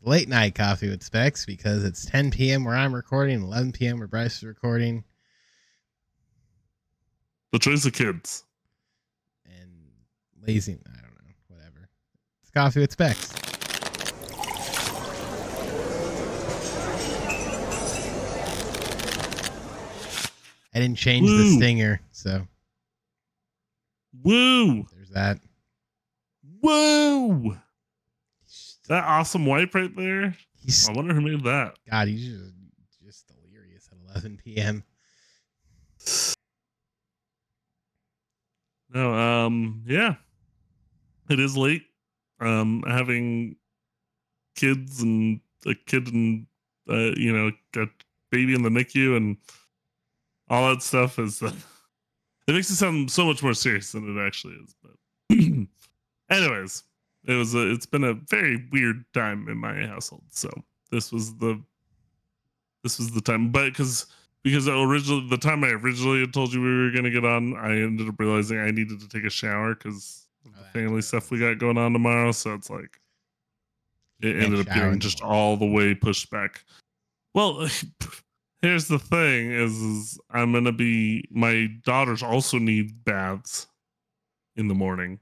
It's late night coffee with Specs because it's 10 p.m. where I'm recording, 11 p.m. where Bryce is recording, The choice of kids. and lazy. I don't know, whatever. It's coffee with Specs. I didn't change the stinger, so Woo! there's that. Woo! That awesome wipe right there. He's I wonder who made that. God, he's just just delirious at 11 p.m. No, um, yeah, it is late. Um, having kids and a kid and uh, you know, got baby in the NICU and all that stuff is. Uh, it makes it sound so much more serious than it actually is. But, anyways, it was a. It's been a very weird time in my household. So this was the. This was the time, but because because originally the time I originally had told you we were gonna get on, I ended up realizing I needed to take a shower because Oh, the family stuff we got going on tomorrow. So it's like it ended up getting just all the way pushed back. Well, here's the thing: is, is I'm gonna be my daughters also need baths in the morning.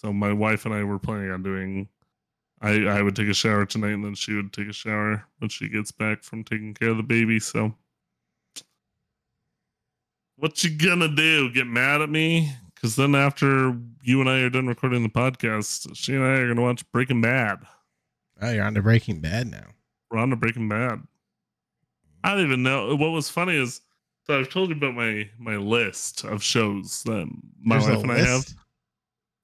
So my wife and I were planning on doing. I I would take a shower tonight, and then she would take a shower when she gets back from taking care of the baby. So, what you gonna do? Get mad at me? Because then after you and I are done recording the podcast, she and I are gonna watch Breaking Bad. Oh, you're on to Breaking Bad now. We're on to Breaking Bad. I don't even know. What was funny is, so I've told you about my my list of shows that my There's wife and I have.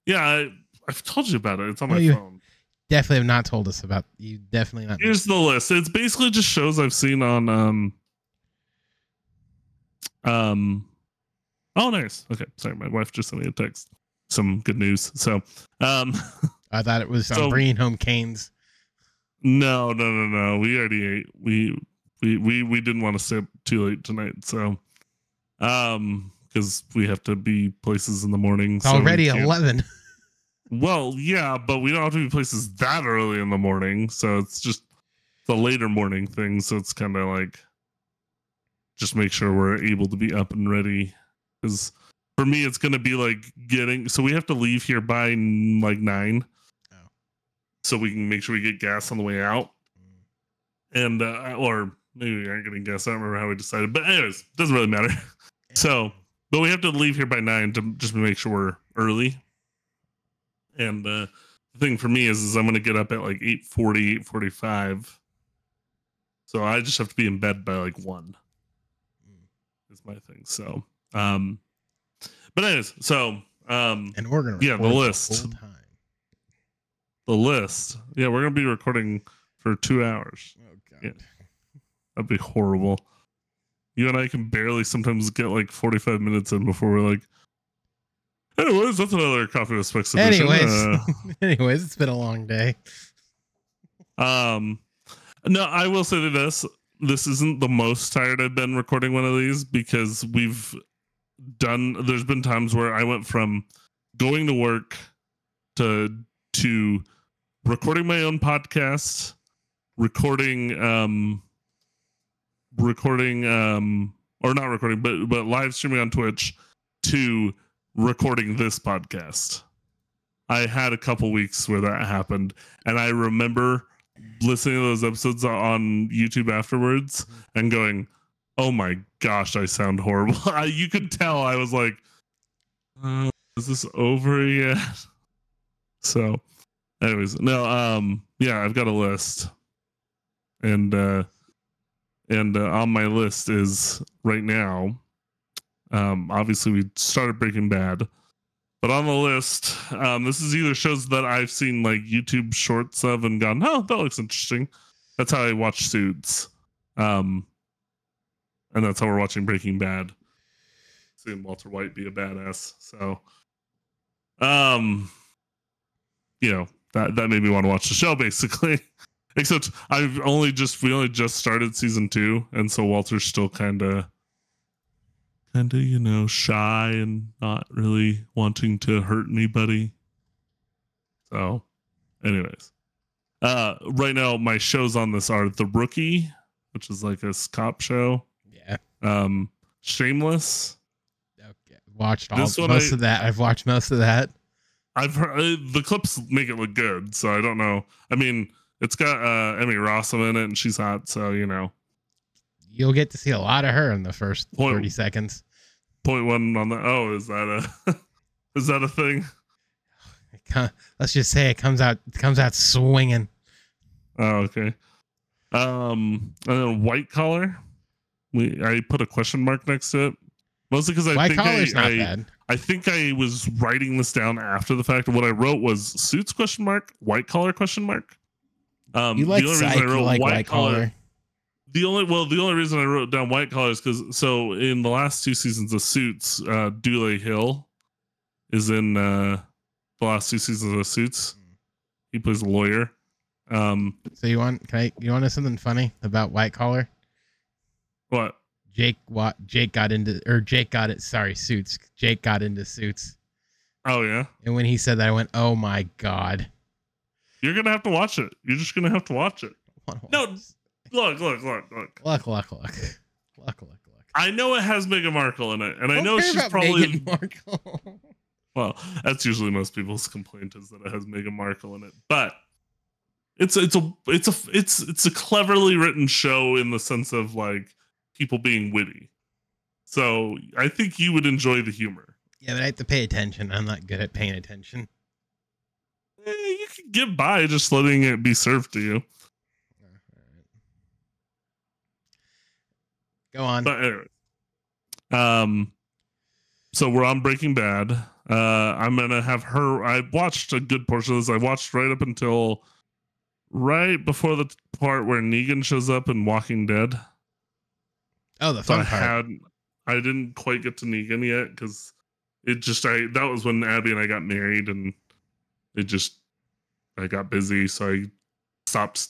Yeah, I, I've told you about it. It's on my you- phone. Definitely have not told us about you. Definitely not. Here's the list. It's basically just shows I've seen on um um Oh nice. Okay, sorry, my wife just sent me a text. Some good news. So um I thought it was So- bringing home canes. no, no, no, no. We already ate. We we we we didn't want to stay too late tonight, so um because we have to be places in the morning. It's so already can't- 11. Well, yeah, but we don't have to be places that early in the morning, so it's just the later morning thing. So it's kind of like just make sure we're able to be up and ready. Because for me, it's gonna be like getting. So we have to leave here by like nine, Oh. so we can make sure we get gas on the way out, and uh, or maybe we aren't getting gas. I don't remember how we decided, but anyways, it doesn't really matter. So, but we have to leave here by nine to just make sure we're early. And uh, the thing for me is, is I'm going to get up at like 8.40, 8.45. So I just have to be in bed by like one. Is my thing. So, um, but anyways, so um, And we're gonna Yeah, the list. time. the list. Yeah, we're going to be recording for two hours. Oh god. Yeah. That'd be horrible. You and I can barely sometimes get like 45 minutes in before we're like, anyways, that's another coffee with specs edition. Anyways, Uh, anyways, it's been a long day. um, no, I will say to this: this isn't the most tired I've been recording one of these because we've done. There's been times where I went from going to work to to recording my own podcast, recording um, recording um, or not recording, but but live streaming on Twitch to recording this podcast. I had a couple weeks where that happened, and I remember listening to those episodes on YouTube afterwards and going, "Oh my gosh, I sound horrible." You could tell I was like, uh, "Is this over yet?" So, anyways, no, um, yeah, I've got a list, and uh, and uh, on my list is right now. Um, obviously, we started Breaking Bad. But on the list, um, this is either shows that I've seen like YouTube shorts of and gone, oh, that looks interesting. That's how I watch Suits. Um, and that's how we're watching Breaking Bad. Seeing Walter White be a badass. So, um, you know, that, that made me want to watch the show basically. Except I've only just, we only just started season two. And so Walter's still kind of, kind of, you know, shy and not really wanting to hurt anybody. So, anyways, Uh, right now, my shows on this are The Rookie, which is like a cop show. Yeah. Um, Shameless. Okay. Watched all most I- of that. I've watched most of that. I've heard uh, the clips make it look good, so I don't know. I mean, it's got uh, Emmy Rossum in it, and she's hot, so you know. You'll get to see a lot of her in the first Point- 30 seconds. Point one on the. Oh, is that a is that a thing? Let's just say it comes out it comes out swinging. Oh, okay. Um, and then white collar. We I put a question mark next to it, mostly because I White think I, I. I think I was writing this down after the fact. What I wrote was suits question mark white collar question mark. Um, You like the only psych, reason I wrote like white, collar, collar. the only well the only reason I wrote down white collar is because so in the last two seasons of Suits, uh, Dule Hill is in uh, the last two seasons of Suits. He plays a lawyer. Um, So you want can I you want to know something funny about white collar? what? Jake what Jake got into or Jake got it sorry, suits. Jake got into suits. Oh yeah. And when he said that I went, "Oh my god." You're gonna have to watch it. You're just gonna have to watch it. Watch No. this. Look, look, look, look. look, look, luck. Luck, luck, luck. I know it has Meghan Markle in it, and I Don't know care she's about probably Meghan Markle. well. That's usually most people's complaint is that it has Meghan Markle in it, but it's it's a it's a it's it's a cleverly written show in the sense of like people being witty. So I think you would enjoy the humor. yeah, but I have to pay attention. I'm not good at paying attention. Eh, can get by just letting it be served to you. Go on. But anyway, um, so we're on Breaking Bad. Uh, I'm gonna have her. I watched a good portion of this. I watched right up until right before the part where Negan shows up in Walking Dead. oh, the So I fun part. had, I didn't quite get to Negan yet because it just I that was when Abby and I got married and it just I got busy, so I stopped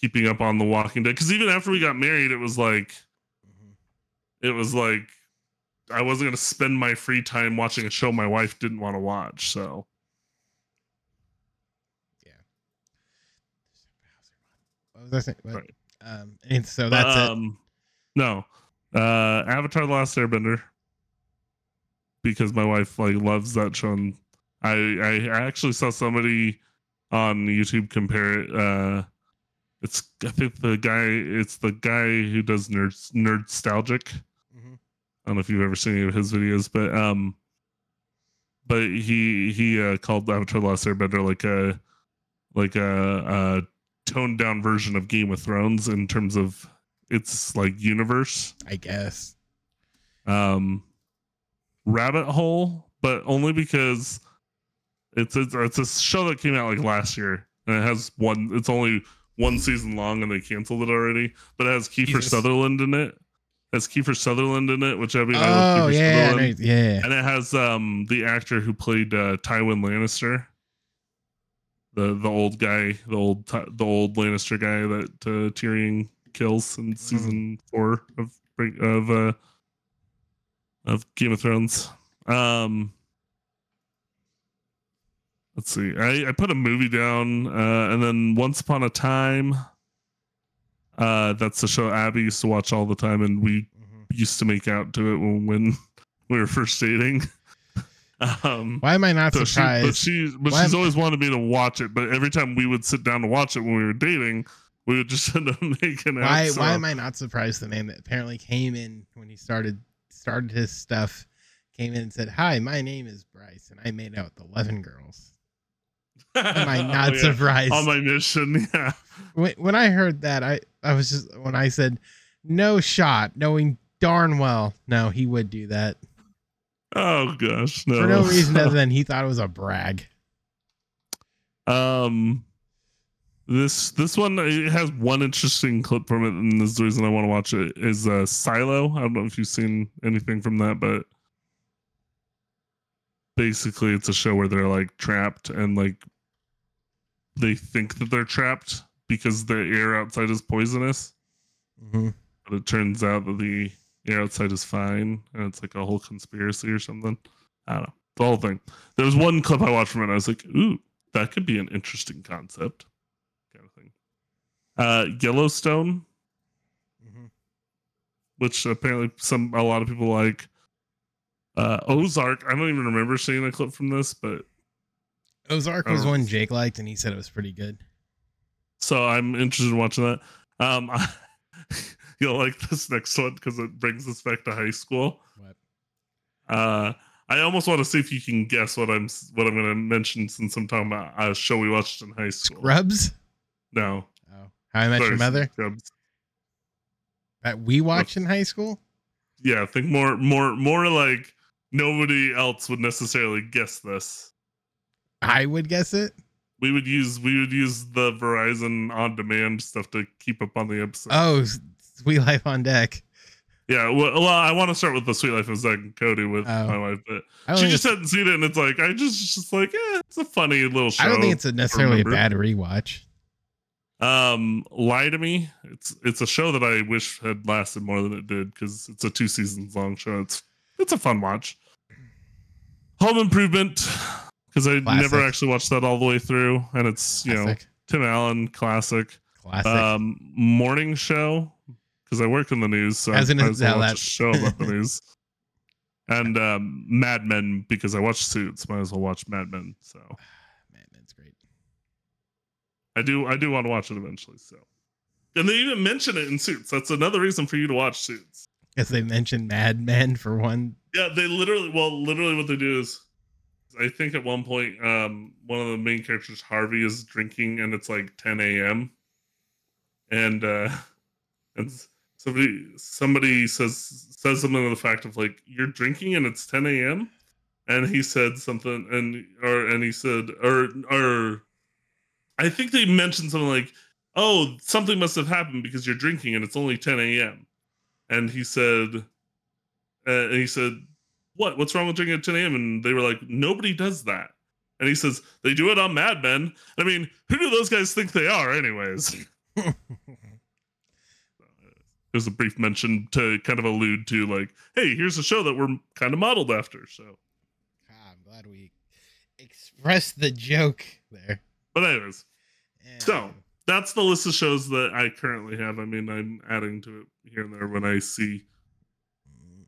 keeping up on the Walking Dead. Because even after we got married, it was like Mhm. it was like I wasn't gonna spend my free time watching a show my wife didn't want to watch. So yeah. What was I saying? What- Right. Um, and so that's it. um, No, uh, Avatar: The Last Airbender, because my wife like loves that show. And I I actually saw somebody on YouTube compare it. Uh, it's I think the guy. It's the guy who does nerd nerdstalgic. Mhm. I don't know if you've ever seen any of his videos, but um, but he he uh, called Avatar: Last Airbender like a like a, a toned down version of Game of Thrones in terms of its like universe. I guess. Um, rabbit hole, but only because it's it's, it's a show that came out like last year and it has one. It's only one season long and they canceled it already. But it has Kiefer Jesus. Sutherland in it. It has Kiefer Sutherland in it, which I mean, I love Oh Kiefer yeah, yeah, Sutherland. yeah. and it has um the actor who played uh, Tywin Lannister, the the old guy, the old the old Lannister guy that uh, Tyrion kills in season four of Break- of uh of Game of Thrones. Um, let's see, I I put a movie down, uh, and then Once Upon a Time. Uh, that's the show Abby used to watch all the time, and we Mhm. used to make out to it when, when we were first dating. Um, Why am I not so she, but surprised? she, but she's am- always wanted me to watch it. But every time we would sit down to watch it when we were dating, we would just end up making out. why so- why am I not surprised the man that apparently came in when he started started his stuff came in and said, Hi, my name is Bryce and I made out with eleven girls. Am I not Oh, yeah. surprised? on my mission? Yeah. when, when I heard that, I, I was just when I said no shot, knowing darn well no, he would do that. Oh gosh, no. For no reason other than he thought it was a brag. um, this this one it has one interesting clip from it, and this is the reason I want to watch it. Is uh, Silo? I don't know if you've seen anything from that, but basically, it's a show where they're like trapped and like they think that they're trapped because the air outside is poisonous, hmm but it turns out that the air outside is fine, and it's like a whole conspiracy or something. I don't know the whole thing. There was one clip I watched from it, and I was like, "Ooh, that could be an interesting concept." kind of thing. Uh, Yellowstone, hmm which apparently some a lot of people like. Uh, Ozark. I don't even remember seeing a clip from this, but Ozark was one Jake liked, and he said it was pretty good. so I'm interested in watching that. Um, you'll like this next one because it brings us back to high school. What? Uh, I almost want to see if you can guess what I'm what I'm going to mention since I'm talking about a show we watched in high school. Scrubs. No, Oh, How I Met sorry, Your Mother. Scrubs. That we watched in high school. Yeah, I think more more more like nobody else would necessarily guess this. I would guess it. We would use we would use the Verizon on demand stuff to keep up on the episode. Oh, Suite Life on Deck. yeah, well, well I want to start with the Suite Life of Zack and Cody with Oh. my wife, but she just hadn't seen it, and it's like I just just like yeah, it's a funny little show. I don't think it's a necessarily a bad rewatch. um lie to me. It's it's a show that I wish had lasted more than it did because it's a two seasons long show. It's it's a fun watch. Home Improvement because I never actually watched that all the way through, and it's you know Tim Allen classic. Classic. Um, morning show because I work in the news, so I was I gonna was watch a show about the news. And um, Mad Men because I watch Suits, might as well watch Mad Men. So Man, that's great. I do, I do want to watch it eventually. So, and they even mention it in Suits. That's another reason for you to watch Suits. Because they mentioned Mad Men for one. Yeah, they literally, well, literally, what they do is, I think at one point, um, one of the main characters, Harvey, is drinking, and it's like 10 a.m. and uh, and somebody somebody says says something to the fact of like you're drinking and it's 10 a.m. and he said something and or and he said or or I think they mentioned something like oh something must have happened because you're drinking and it's only 10 a.m. and he said uh, and he said what what's wrong with drinking at 10 a.m. and they were like nobody does that and he says they do it on Mad Men I mean who do those guys think they are anyways. there's a brief mention to kind of allude to like hey here's a show that we're kind of modeled after so God, I'm glad we expressed the joke there. but anyways And- So- that's the list of shows that i currently have. I mean i'm adding to it here and there when i see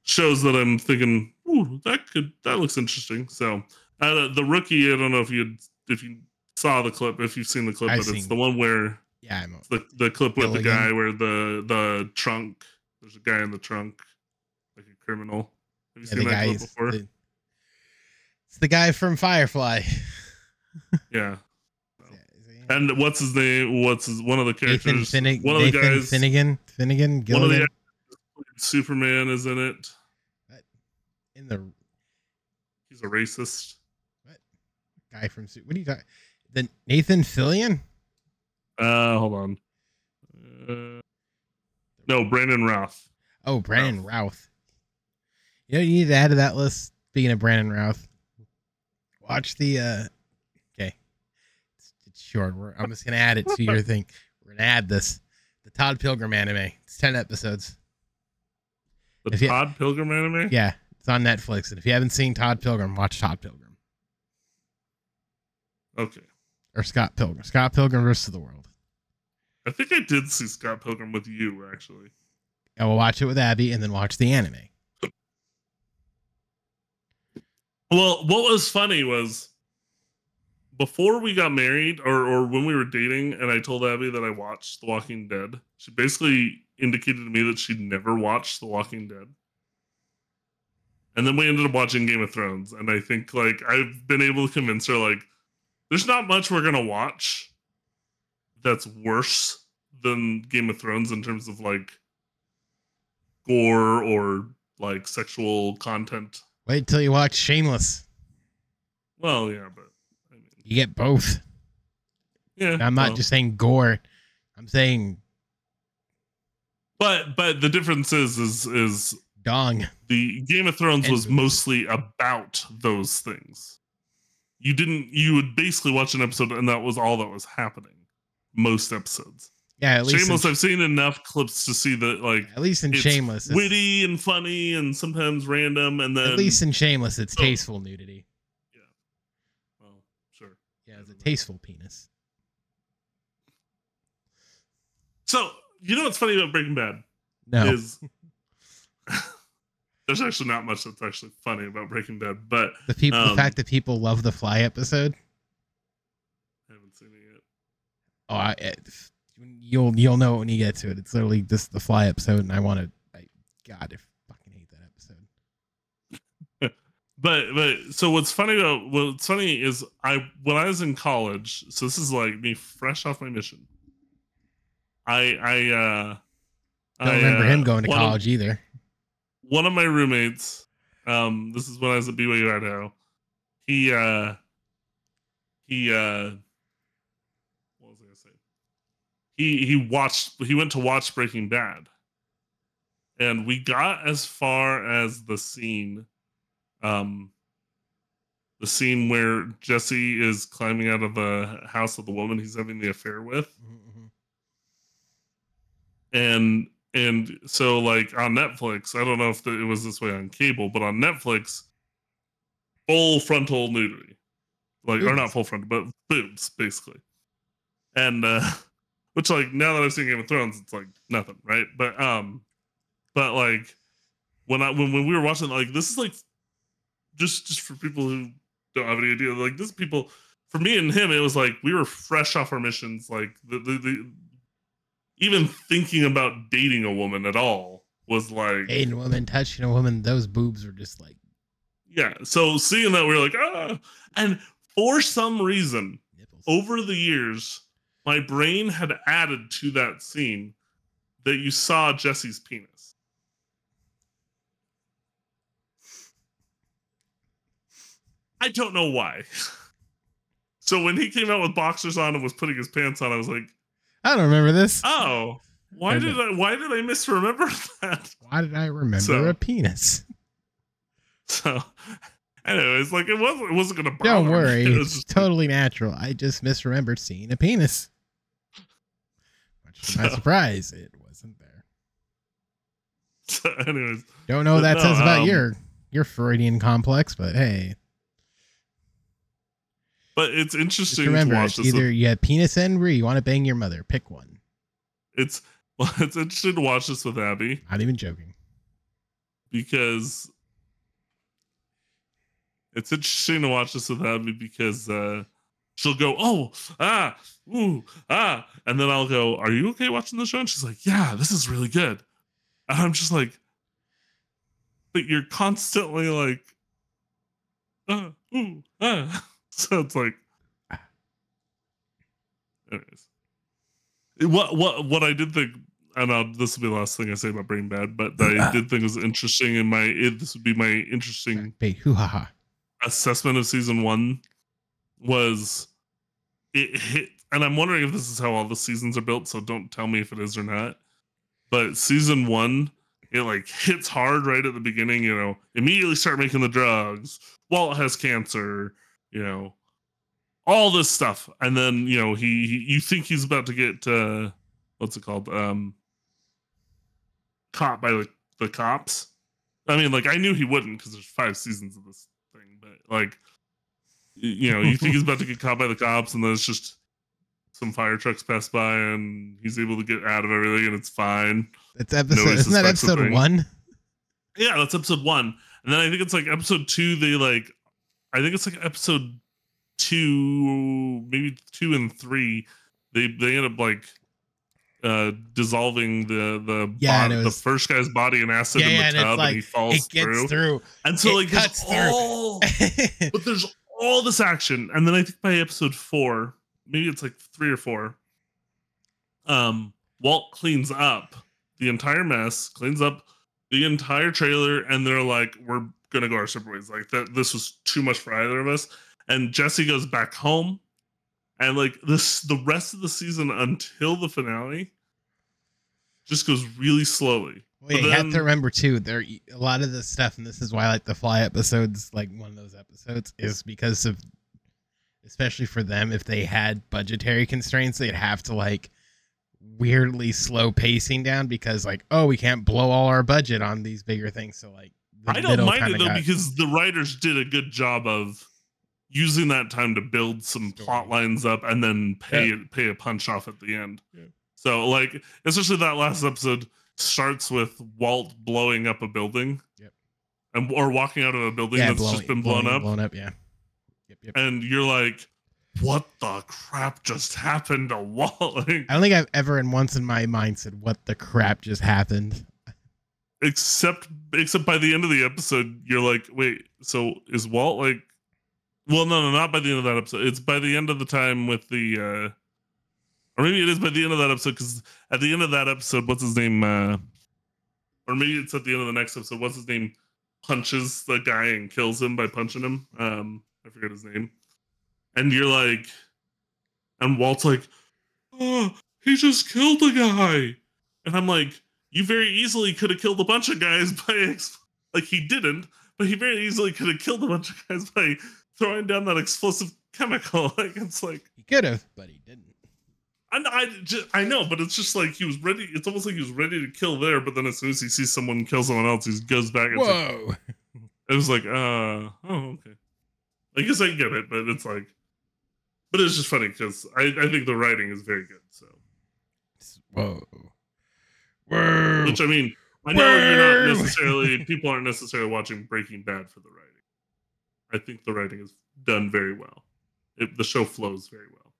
shows that i'm thinking ooh that could that looks interesting. So uh, the rookie i don't know if you if you saw the clip if you've seen the clip I've but it's seen the one where yeah, I'm. the, the clip with the guy where the the trunk there's a guy in the trunk like a criminal. Have you Yeah, seen that clip before? the- it's the guy from Firefly. yeah. Yeah, is he- And what's his name? What's his, one of the characters? Finnegan, one of the Nathan guys. Finnegan. Finnegan. One of the Superman is in it. in the He's a racist. What guy from. What are you talking? The Nathan Fillion. Uh, hold on. Uh, no, Brandon Routh. Oh, Brandon Routh. You know, you need to add to that list. Speaking of Brandon Routh, watch the. uh Okay, it's, it's short. We're, I'm just gonna add it to your thing. We're gonna add this. The Todd Pilgrim anime. It's ten episodes. The If you- Todd Pilgrim anime. Yeah, it's on Netflix. And if you haven't seen Todd Pilgrim, watch Todd Pilgrim Okay. or Scott Pilgrim. Scott Pilgrim versus the World. I think I did see Scott Pilgrim with you actually. I will watch it with Abby and then watch the anime. Well, what was funny was before we got married or or when we were dating and I told Abby that I watched The Walking Dead, she basically indicated to me that she'd never watched The Walking Dead. And then we ended up watching Game of Thrones and I think like I've been able to convince her like there's not much we're going to watch that's worse than Game of Thrones in terms of like gore or like sexual content. Wait till you watch Shameless. Well, yeah, but You get both. yeah. I'm not well. just saying gore. I'm saying But but the difference is is is dong. the Game of Thrones And was movies. mostly about those things. You didn't. You would basically watch an episode, and that was all that was happening. Most episodes. Yeah, at least Shameless. in, I've seen enough clips to see that like at least in it's Shameless, witty and funny, and sometimes random, and then at least in Shameless, it's Oh. tasteful nudity. Yeah, it's a tasteful penis. So you know what's funny about Breaking Bad No. is there's actually not much that's actually funny about Breaking Bad, but the people um, the fact that people love the fly episode. I haven't seen it yet. Oh, I, it, you'll you'll know when you get to it. It's literally just the fly episode, and I want to. I, God, I fucking hate that episode. But but so what's funny about what's funny is I when I was in college, so this is like me fresh off my mission. I I uh Don't I, remember uh, him going to one of- college either. one of my roommates, um, this is when I was at BYU Idaho. He uh he uh what was I gonna say? He he watched he went to watch Breaking Bad. And we got as far as the scene, um the scene where Jesse is climbing out of the house of the woman he's having the affair with Mm-hmm. and and so like on Netflix, I don't know if the, it was this way on cable, but on Netflix, full frontal nudity, like or not full frontal, but boobs basically, and uh which like now that I've seen Game of Thrones, it's like nothing, right? But um, but like when I when when we were watching, like this is like just just for people who don't have any idea, like this people for me and him, it was like we were fresh off our missions, like the the, the even thinking about dating a woman at all was like Hating a woman, touching a woman, those boobs were just like yeah so seeing that we are like ah and for some reason nipples. over the years my brain had added to that scene that you saw jesse's penis i don't know why so when he came out with boxers on and was putting his pants on i was like I don't remember this. oh why did i why did i misremember that Why did I remember So- a penis? So, anyways, like it wasn't it wasn't gonna bother Don't me. worry, It was it's just totally natural. I just misremembered seeing a penis. Which, to my So- surprise, it wasn't there. so anyways, Don't know what that no, says about um, your your Freudian complex, but hey, but it's just interesting to remember, watch it's this. either you have penis envy or you want to bang your mother. Pick one. It's well, it's interesting to watch this with Abby Not even joking. because it's interesting to watch this with Abby because uh she'll go, oh, ah, ooh, ah, and then I'll go, are you okay watching the show? And she's like, yeah, this is really good. And I'm just like, but you're constantly like, ah, ooh, ah. So it's like, anyways, what what what I did think, and I'll, this will be the last thing I say about Breaking Bad, but that I did think was interesting in my it, this would be my interesting hoo ha ha. assessment of season one was it hit and i'm wondering if this is how all the seasons are built so don't tell me if it is or not but season one it like hits hard right at the beginning you know immediately start making the drugs walt has cancer you know all this stuff. And then you know he, he you think he's about to get uh what's it called? Um caught by the, the cops. I mean like i knew he wouldn't because there's five seasons of this thing but like you know you think he's about to get caught by the cops and then it's just some fire trucks pass by and he's able to get out of everything and it's fine. It's episode. Nobody isn't that episode one? yeah that's episode one. And then i think it's like episode two they like i think it's like episode two maybe two and three they they end up like uh dissolving the the Yeah, and bod- it the first guy's body in acid Yeah, in the yeah, tub and, like he falls through. through. and so it like cuts through. all but there's all this action and then i think by episode four maybe it's like three or four um walt cleans up the entire mess cleans up the entire trailer and they're like we're gonna go our separate ways like that this was too much for either of us and jesse goes back home and like this the rest of the season until the finale just goes really slowly Well, yeah, you have to remember too. There, a lot of this stuff, and this is why like the fly episodes, like one of those episodes, is because of, especially for them, if they had budgetary constraints, they'd have to like weirdly slow pacing down because like, oh, we can't blow all our budget on these bigger things. So like, I don't mind it though got- because the writers did a good job of using that time to build some plot lines up and then pay pay a punch off at the end. Yeah. So like, especially that last episode starts with Walt blowing up a building. Yep. And or walking out of a building that's blowing- just been blown blowing- up, Blown up, yeah. Yep, yep. and you're like, "What the crap just happened to Walt?" I don't think I've ever in once in my mind said, "What the crap just happened?" Except except by the end of the episode, you're like, "Wait, so is Walt like?" Well, no, no, not by the end of that episode. It's by the end of the time with the, uh or maybe it is by the end of that episode because at the end of that episode, what's his name? uh Or maybe it's at the end of the next episode. What's his name? Punches the guy and kills him by punching him. Um, I forget his name. And you're like, and Walt's like, oh, he just killed the guy. And I'm like, you very easily could have killed a bunch of guys by like he didn't, but he very easily could have killed a bunch of guys by throwing down that explosive chemical. Like it's like He could have, but he didn't. I I, just, I know, but it's just like he was ready. It's almost like he was ready to kill there, but then as soon as he sees someone kill someone else, he goes back. And Whoa! it was like, uh, oh okay. I guess I get it, but it's like, but it's just funny because I I think the writing is very good. So, Whoa! Whoa! which I mean, I know you're not necessarily people aren't necessarily watching Breaking Bad for the writing. I think the writing is done very well. It, the show flows very well.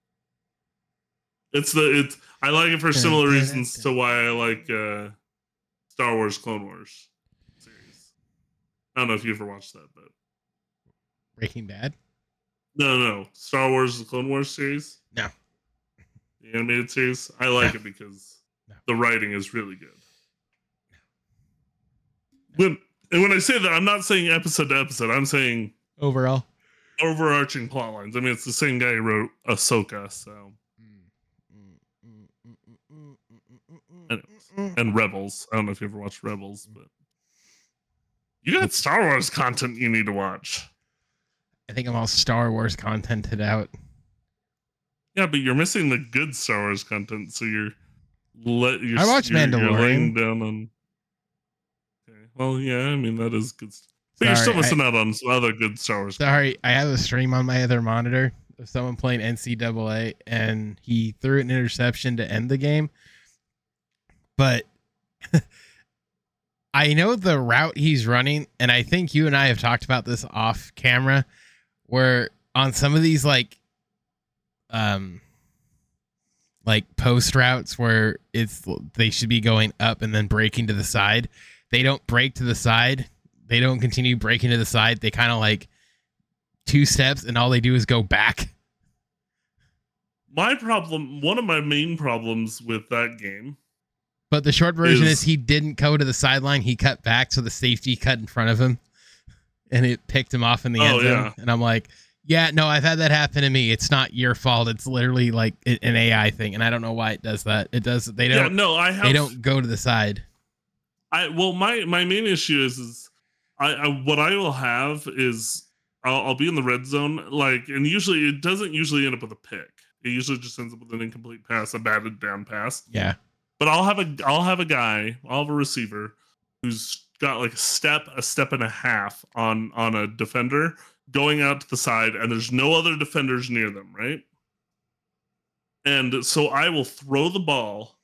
It's the it's I like it for similar reasons to why I like uh Star Wars Clone Wars series. I don't know if you ever watched that, but Breaking Bad. no, no, no. Star Wars the Clone Wars series. No. The animated series. I like No. it because No. the writing is really good. When and when I say that, I'm not saying episode to episode. I'm saying Overall. overarching plot lines. I mean, it's the same guy who wrote Ahsoka, so and Rebels. I don't know if you ever watched Rebels, but you got Star Wars content you need to watch. I think I'm all Star Wars contented out. Yeah, but you're missing the good Star Wars content, so you're let I watched you're, you're laying Mandalorian. down on. Okay, well, yeah, I mean that is good. st- But you're still Sorry, I- missing out on some other good Star Wars. Sorry, I have a stream on my other monitor of someone playing NCAA, and he threw an interception to end the game. But I know the route he's running, and I think you and I have talked about this off camera, where on some of these like, um, like post routes where it's they should be going up and then breaking to the side, they don't break to the side. They don't continue breaking to the side. They kind of like two steps and all they do is go back. My problem, one of my main problems with that game, But the short version is, Is- he didn't go to the sideline. He cut back, so the safety cut in front of him, and it picked him off in the Oh, end zone. yeah. And I'm like, yeah, no, I've had that happen to me. It's not your fault. It's literally like an AI thing, and I don't know why it does that. It does. They don't. Yeah, no, I have they don't go to the side. I well, my my main issue is is I, I what I will have is I'll, I'll be in the red zone like, and usually it doesn't usually end up with a pick. It usually just ends up with an incomplete pass, a batted down pass. Yeah. But I'll have a I'll have a guy, I'll have a receiver who's got like a step, a step and a half on on a defender going out to the side, and there's no other defenders near them, right? And so I will throw the ball,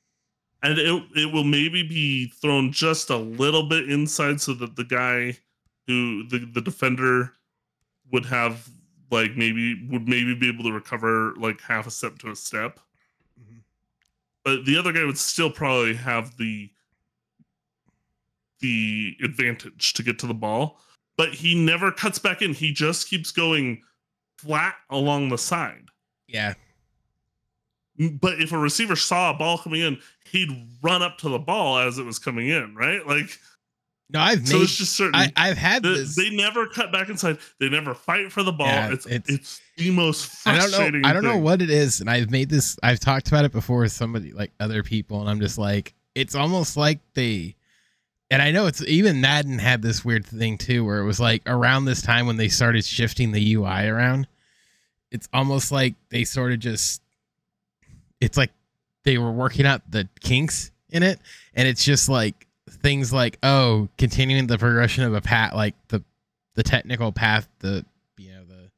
and it it will maybe be thrown just a little bit inside, so that the guy who the the defender would have like maybe would maybe be able to recover like half a step to a step Mhm. but the other guy would still probably have the the advantage to get to the ball but he never cuts back in he just keeps going flat along the side Yeah. but if a receiver saw a ball coming in he'd run up to the ball as it was coming in right like No, I've so made. it's just certain I, I've had the- this. they never cut back inside they never fight for the ball Yeah, it's, it's- it's the most frustrating. I don't know. I don't know what it is, and I've made this. I've talked about it before with somebody like other people, and I'm just like, it's almost like they. And I know it's even Madden had this weird thing too, where it was like around this time when they started shifting the UI around. It's almost like they sort of just. It's like they were working out the kinks in it, and it's just like things like oh, continuing the progression of a path, like the the technical path, the you know the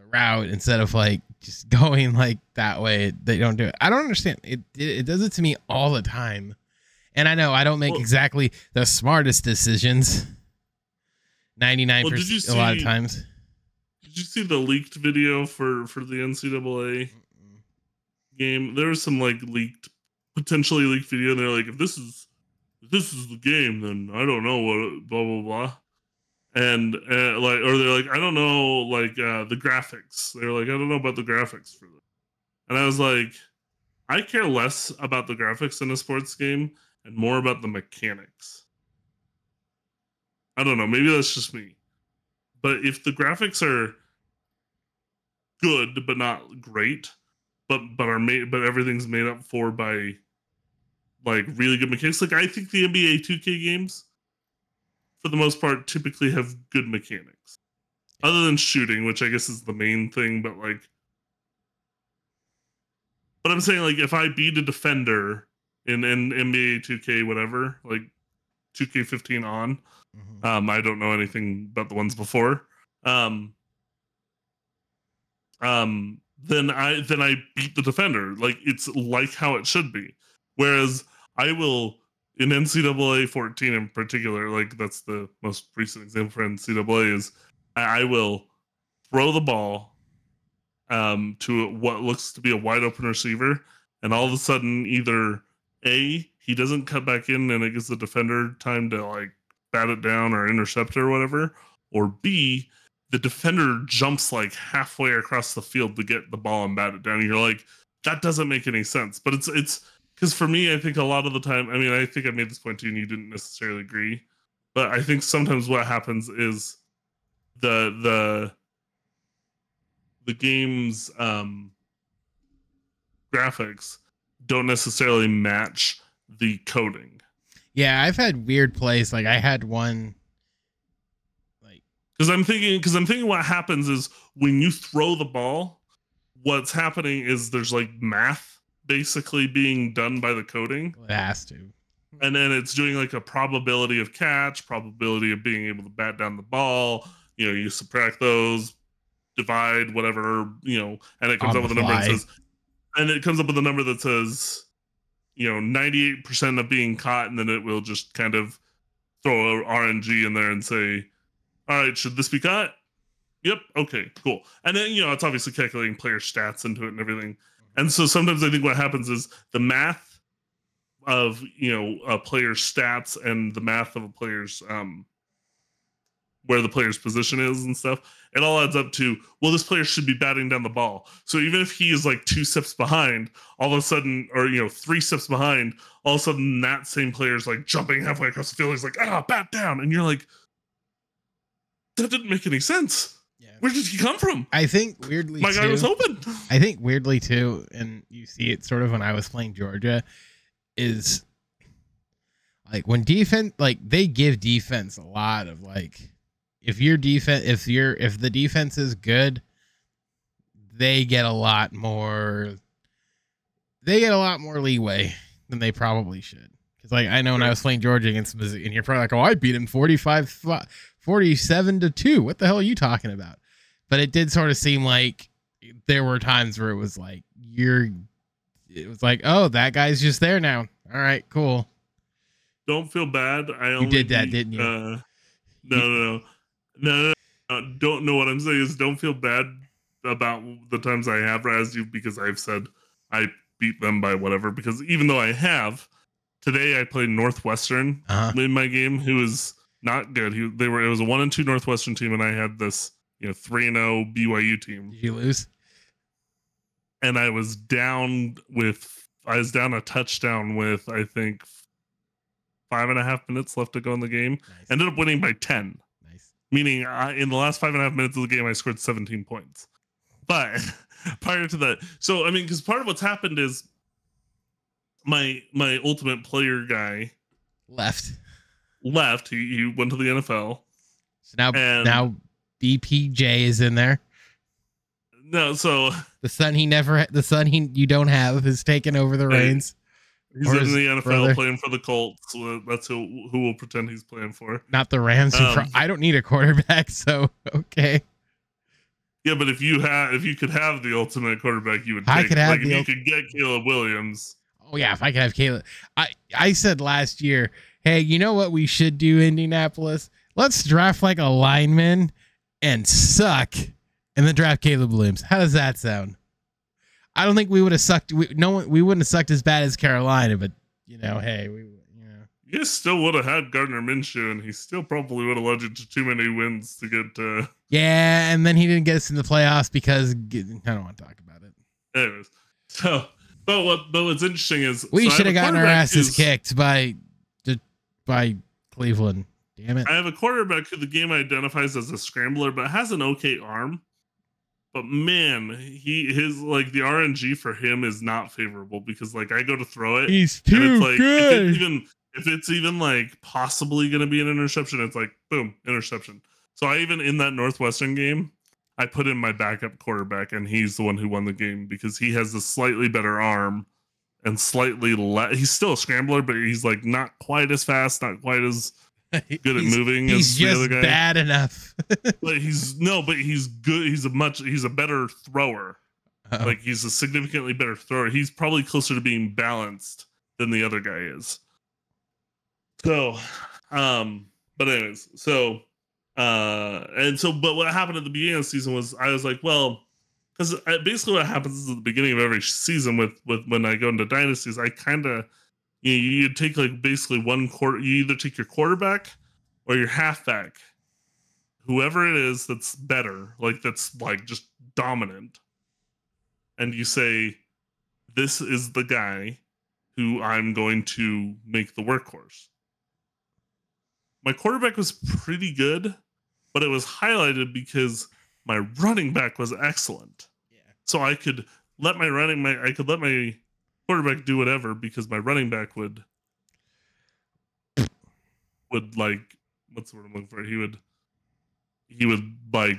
the route instead of like just going like that way. They don't do it. I don't understand. It it, it does it to me all the time. And I know I don't make Well- exactly the smartest decisions. Ninety nine Well, did you percent a lot of times. Did you see the leaked video for for the NCAA game? There was some like leaked, potentially leaked video, and they're like, if this is if this is the game, then I don't know what blah blah blah. And uh, like, or they're like, I don't know, like uh, the graphics. They're like, I don't know about the graphics for this. And I was like, I care less about the graphics in a sports game and more about the mechanics. I don't know. Maybe that's just me. But if the graphics are good but not great, but but are made but everything's made up for by like really good mechanics. Like I think the NBA 2K games, for the most part, typically have good mechanics. Other than shooting, which I guess is the main thing, but like but I'm saying like if I beat a defender in, in NBA 2K whatever, like 2K15 on, Mhm. um, I don't know anything about the ones before. Um, um, then I then I beat the defender. Like it's like how it should be. Whereas I will in NCAA 14 in particular, like that's the most recent example for NCAA is I, I will throw the ball um to what looks to be a wide open receiver, and all of a sudden either a he doesn't cut back in and it gives the defender time to like bat it down or intercept it or whatever, or B, the defender jumps like halfway across the field to get the ball and bat it down. And you're like, that doesn't make any sense. But it's it's because for me, I think a lot of the time, I mean, I think I made this point to you and you didn't necessarily agree. But I think sometimes what happens is the the the game's um graphics don't necessarily match the coding. Yeah, I've had weird plays. Like I had one like Because I'm thinking, because I'm thinking, what happens is when you throw the ball, what's happening is there's like math basically being done by the coding, it has to. and then it's doing like a probability of catch, probability of being able to bat down the ball. You know, you subtract those, divide whatever, you know, and it comes On up with a number and says, and it comes up with a number that says, you know, 98% of being caught, and then it will just kind of throw a RNG in there and say, all right, should this be caught? Yep. Okay. Cool. And then you know it's obviously calculating player stats into it and everything. And so sometimes I think what happens is the math of you know a player's stats and the math of a player's um where the player's position is and stuff. It all adds up to well, this player should be batting down the ball. So even if he is like two steps behind, all of a sudden, or you know, three steps behind, all of a sudden that same player's like jumping halfway across the field. He's like, ah, bat down, and you're like, that didn't make any sense. Yeah. Where did he come from? I think weirdly My guy was open. I think weirdly too, and you see it sort of when I was playing Georgia, is like when defense like they give defense a lot of like if your defense if your if the defense is good, they get a lot more they get a lot more leeway than they probably should. Because like I know when I was playing Georgia against Mizzou, and you're probably like, oh, I beat him 45 47 to 2. What the hell are you talking about? But it did sort of seem like there were times where it was like you're it was like, oh, that guy's just there now. All right, cool. Don't feel bad. I only you did that, beat, didn't you? Uh, no, no, no, no, no, no. Don't know what I'm saying is don't feel bad about the times I have razzed you because I've said I beat them by whatever. Because even though I have, today I played Northwestern Uh-huh. in my game, who was not good. He, they were it was a one and two Northwestern team, and I had this you know three and zero BYU team. Did you lose? and I was down with I was down a touchdown with I think five and a half minutes left to go in the game. Nice. Ended up winning by ten. Meaning I, in the last five and a half minutes of the game I scored seventeen points. But prior to that, so I mean, because part of what's happened is my my ultimate player guy Left. left. He, he went to the NFL. So now And- now BPJ is in there. No, so The son he never the son he you don't have has taken over the reins. He's in the NFL brother. playing for the Colts. So that's who who will pretend he's playing for. Not the Rams. Um, pro- I don't need a quarterback, so okay. Yeah, but if you had, if you could have the ultimate quarterback, you would. I take could have like if you ul- could get Caleb Williams. Oh yeah, if I could have Caleb. I I said last year, hey, you know what we should do, Indianapolis? Let's draft like a lineman and suck, and then draft Caleb Williams. How does that sound? I don't think we would have sucked. We, no one, we wouldn't have sucked as bad as Carolina, but you know, hey, we, you know, You still would have had Gardner Minshew, and he still probably would have led you to too many wins to get. uh yeah. And then he didn't get us in the playoffs because I don't want to talk about it. Anyways, so but what but what's interesting is We so should have gotten our asses kicked by by Cleveland. Damn it. I have a quarterback who the game identifies as a scrambler, but has an okay arm. But man, he his like the RNG for him is not favorable because like I go to throw it, He's and too it's like if good. it's even if it's even like possibly going to be an interception, it's like boom, interception. So I even in that Northwestern game, I put in my backup quarterback, and he's the one who won the game because he has a slightly better arm and slightly less. He's still a scrambler, but he's like not quite as fast, not quite as good at He's- moving He's as the other just guy. bad enough. But he's no, but he's good. He's a much he's a better thrower. Oh, Like he's a significantly better thrower. He's probably closer to being balanced than the other guy is. So, um, but anyways, so uh and so but what happened at the beginning of the season was I was like, well, because basically what happens at the beginning of every season with with when I go into dynasties, I kind of you you take like basically one quarter. You either take your quarterback or your halfback, whoever it is that's better, like that's like just dominant, and you say, "This is the guy who I'm going to make the workhorse." My quarterback was pretty good, but it was highlighted because my running back was excellent. yeah. So I could let my running my I could let my quarterback do whatever because my running back would would like what's the word I'm looking for? He would he would like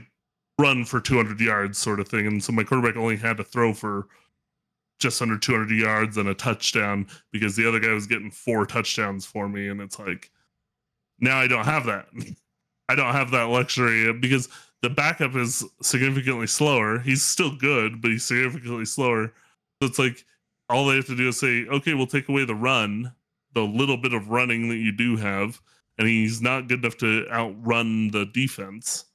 run for 200 yards sort of thing, and so my quarterback only had to throw for just under 200 yards and a touchdown because the other guy was getting four touchdowns for me, and it's like now I don't have that. I don't have that luxury because the backup is significantly slower. He's still good, but he's significantly slower. So it's like all they have to do is say, okay, we'll take away the run, the little bit of running that you do have, and he's not good enough to outrun the defense.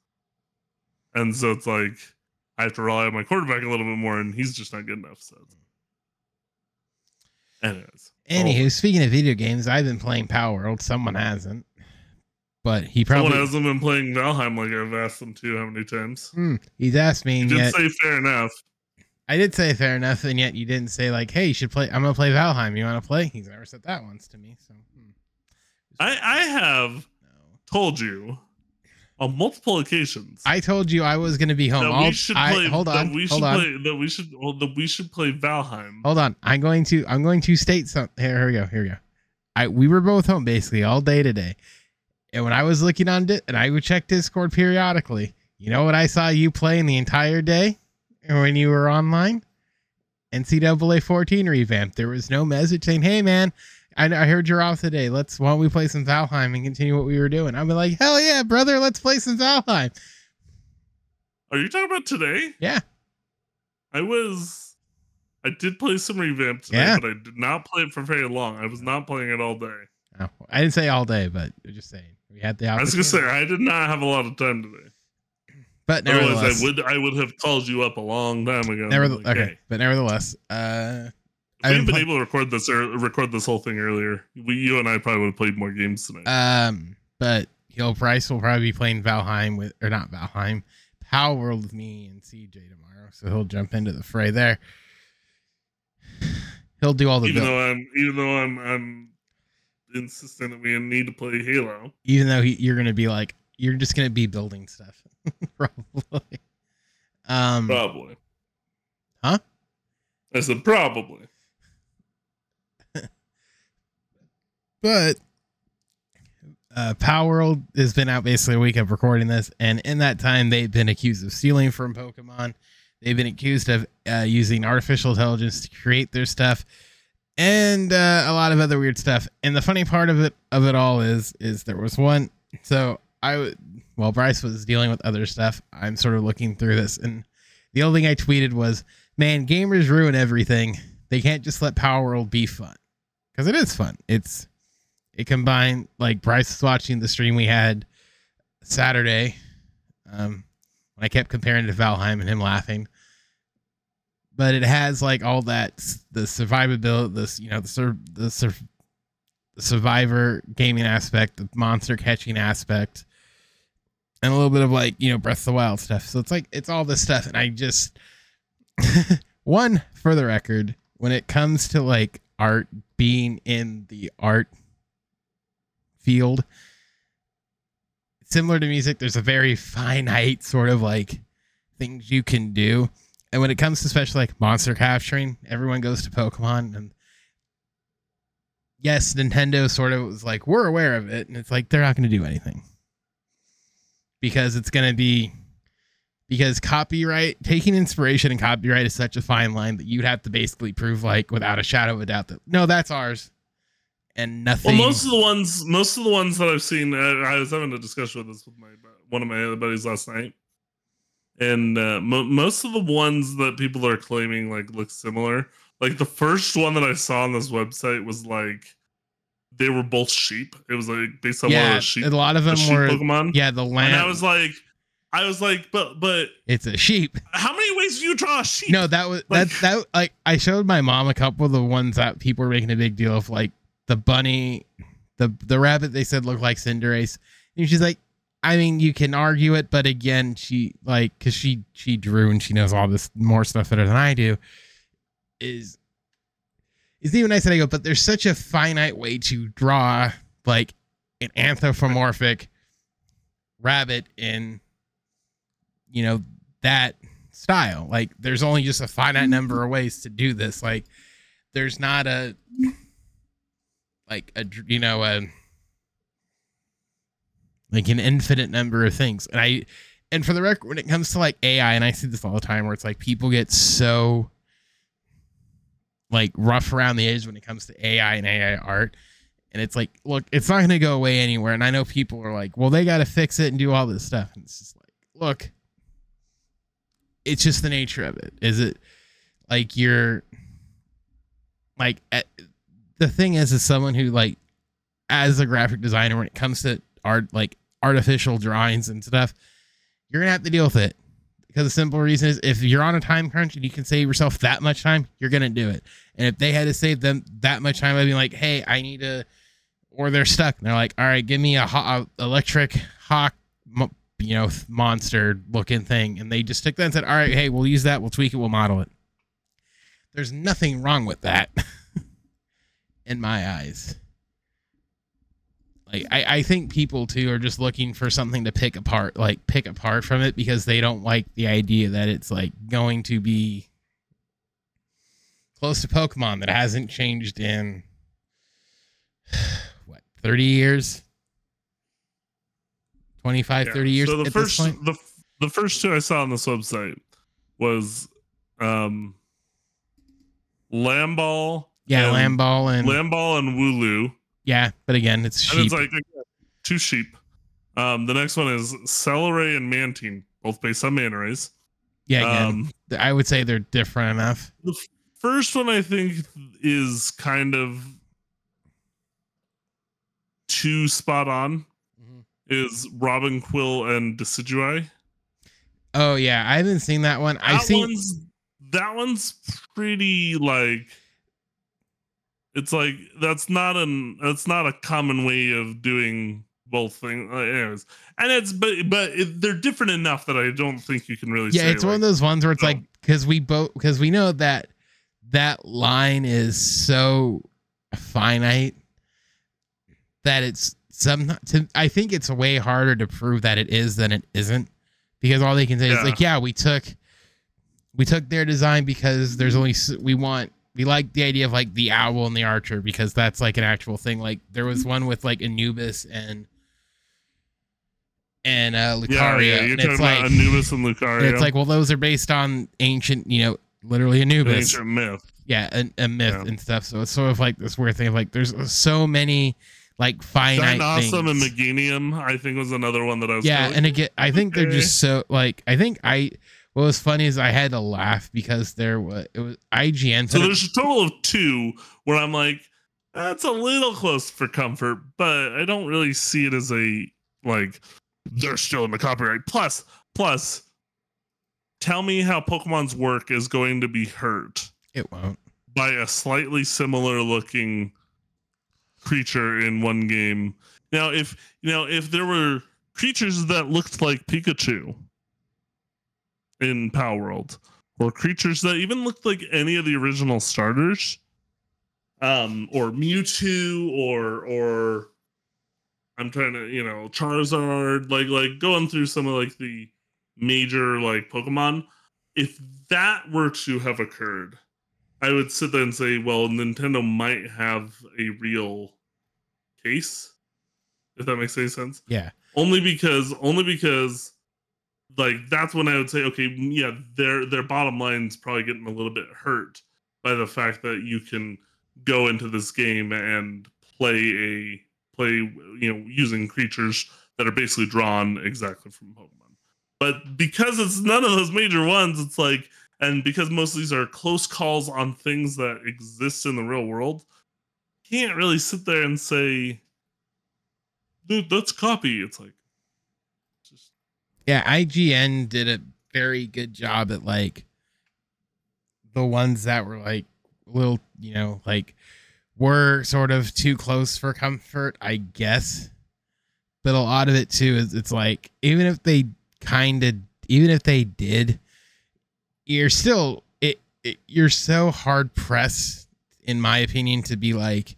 And so it's like I have to rely on my quarterback a little bit more, and he's just not good enough. So, anyways, Anywho, speaking of video games, I've been playing Palworld. Someone hasn't, but he probably someone hasn't been playing Valheim like I've asked them to how many times. Hmm, he's asked me, and did yet say fair enough. I did say fair enough, and yet you didn't say like, "Hey, you should play." I'm gonna play Valheim. You want to play? He's never said that once to me. So hmm. I I have no. told you on multiple occasions I told you I was gonna be home. that we should I- play. hold that on, we should hold on, play. That we should. Well, that we should play Valheim. hold on. I'm going to. I'm going to state something. Here, here we go. Here we go. I we were both home basically all day today, and when I was looking on it, and I would check Discord periodically. You know what I saw you playing the entire day, when you were online? NCAA 14 revamp. There was no message saying, "Hey man, I, I heard you're off today. Let's why don't we play some Valheim and continue what we were doing?" I'd be like, "Hell yeah, brother, let's play some Valheim." Are you talking about today? Yeah. I was. I did play some revamp today, Yeah. but I did not play it for very long. I was not playing it all day. Oh, I didn't say all day, but just saying we had the. I was gonna say. I did not have a lot of time today. But nevertheless, I would I would have called you up a long time ago. nevertheless, Like, okay, hey, but nevertheless, uh, I've been been able to record this or record this whole thing earlier, we, you and I probably would have played more games tonight. um, but Hill Price will probably be playing Valheim with, or not Valheim, Palworld with me and CJ tomorrow, so he'll jump into the fray there. He'll do all the even build, though I'm even though I'm I'm insistent that we need to play Halo. even though he, you're gonna be like, you're just gonna be building stuff, probably. Um, Probably. Huh? I said probably. but uh, Palworld has been out basically a week of recording this, and in that time, they've been accused of stealing from Pokemon. They've been accused of uh, using artificial intelligence to create their stuff, and uh, a lot of other weird stuff. And the funny part of it of it all is is there was one. So I while Bryce was dealing with other stuff, I'm sort of looking through this, and the only thing I tweeted was, "Man, gamers ruin everything. They can't just let Palworld be fun, because it is fun. It's it combined like Bryce was watching the stream we had Saturday, um, when I kept comparing it to Valheim and him laughing." But it has like all that the survivability, this you know the sur- the sur- the survivor gaming aspect, the monster catching aspect, and a little bit of like, you know, Breath of the Wild stuff. So it's like it's all this stuff. And I just one for the record, when it comes to like art being in the art field, similar to music, there's a very finite sort of like things you can do. And when it comes to especially like monster capturing, everyone goes to Pokemon and yes, Nintendo sort of was like, we're aware of it, and it's like they're not going to do anything because it's going to be because copyright taking inspiration and copyright is such a fine line that you'd have to basically prove like without a shadow of a doubt that no, that's ours, and nothing. Well, most of the ones, most of the ones that I've seen, uh, I was having a discussion with this with my one of my other buddies last night, and uh, mo- most of the ones that people are claiming like look similar like the first one that I saw on this website was like they were both sheep. It was like based on one of yeah, the sheep, a lot of them sheep were Pokemon. yeah the lamb. and. I was like, I was like, but but it's a sheep. how many ways do you draw a sheep? No, that was Like- that that like I showed my mom a couple of the ones that people were making a big deal of, like the bunny, the the rabbit they said looked like Cinderace, and she's like, I mean, you can argue it, but again, she like because she she drew and she knows all this more stuff better than I do, is is even nice that I go, but there's such a finite way to draw like an anthropomorphic rabbit in you know that style. Like there's only just a finite mm-hmm. number of ways to do this. Like there's not a like a you know a like an infinite number of things. And I and for the record when it comes to like AI and I see this all the time where it's like people get so like rough around the edge when it comes to AI and AI art. And it's like, look, it's not going to go away anywhere. And I know people are like, well, they got to fix it and do all this stuff. And it's just like, look, it's just the nature of it. Is it like you're like at, the thing is, is someone who like as a graphic designer when it comes to art, like artificial drawings and stuff, you're gonna have to deal with it because the simple reason is if you're on a time crunch and you can save yourself that much time, you're gonna do it. And if they had to save them that much time, I'd be like, hey, I need to, or they're stuck. And they're like, all right, give me a, ho- a electric hawk, you know, monster looking thing. And they just took that and said, all right, hey, we'll use that. We'll tweak it. We'll model it. There's nothing wrong with that in my eyes. Like I, I think people too are just looking for something to pick apart, like pick apart from it because they don't like the idea that it's like going to be close to Pokemon that hasn't changed in what 30 years 25 Yeah. 30 years So the first the the first two I saw on this website was um Lamball, yeah and- Lamball and Lamball and Wooloo. yeah but again it's sheep it's like two sheep. Um, the next one is Celaray and Mantine, both based on manta rays. yeah again Um, I would say they're different enough the first one I think is kind of too spot on. Is Robinquill and Decidueye. oh yeah I haven't seen that one that seen one's that one's pretty like it's like that's not an that's not a common way of doing both things uh, anyways and it's but but it, they're different enough that i don't think you can really yeah it's one of those ones where it's no. like because we both because we know that that line is so finite that it's some to, i think it's way harder to prove that it is than it isn't. Because all they can say is like yeah. we took we took their design because there's only we want we like the idea of like the owl and the archer because that's like an actual thing. Like there was one with like anubis and and uh Lucario yeah, yeah you're and talking it's about like anubis and and Lucario it's like, well, those are based on ancient, you know, literally an Anubis. ancient myth Yeah, a, a myth Yeah. and stuff. So it's sort of like this weird thing of like, there's so many like finite Awesome and. Meganium, I think, was another one that I was. yeah, and again, I think they're just so like I think I. What was funny is I had to laugh because there was it was IGN. so there's a total of two where I'm like, that's a little close for comfort, but I don't really see it as a like they're still in the copyright. Plus, plus, tell me how Pokemon's work is going to be hurt it won't. by a slightly similar looking creature in one game. Now, if you know, if there were creatures that looked like Pikachu in Palworld, or creatures that even looked like any of the original starters, um, or Mewtwo, or or I'm trying to, you know, Charizard, like like going through some of like the major like Pokemon. If that were to have occurred, I would sit there and say, well, Nintendo might have a real case, if that makes any sense. Yeah, Only because, only because, like that's when I would say, okay, mm, yeah, their their bottom line's probably getting a little bit hurt by the fact that you can go into this game and play a play, you know, using creatures that are basically drawn exactly from Pokemon. But because it's none of those major ones, it's like and because most of these are close calls on things that exist in the real world, can't really sit there and say, dude, that's copy. It's like, just yeah. IGN did a very good job at like the ones that were like a little, you know, like were sort of too close for comfort, I guess. But a lot of it too is it's like even if they kind of even if they did, you're still it, it you're so hard pressed in my opinion to be like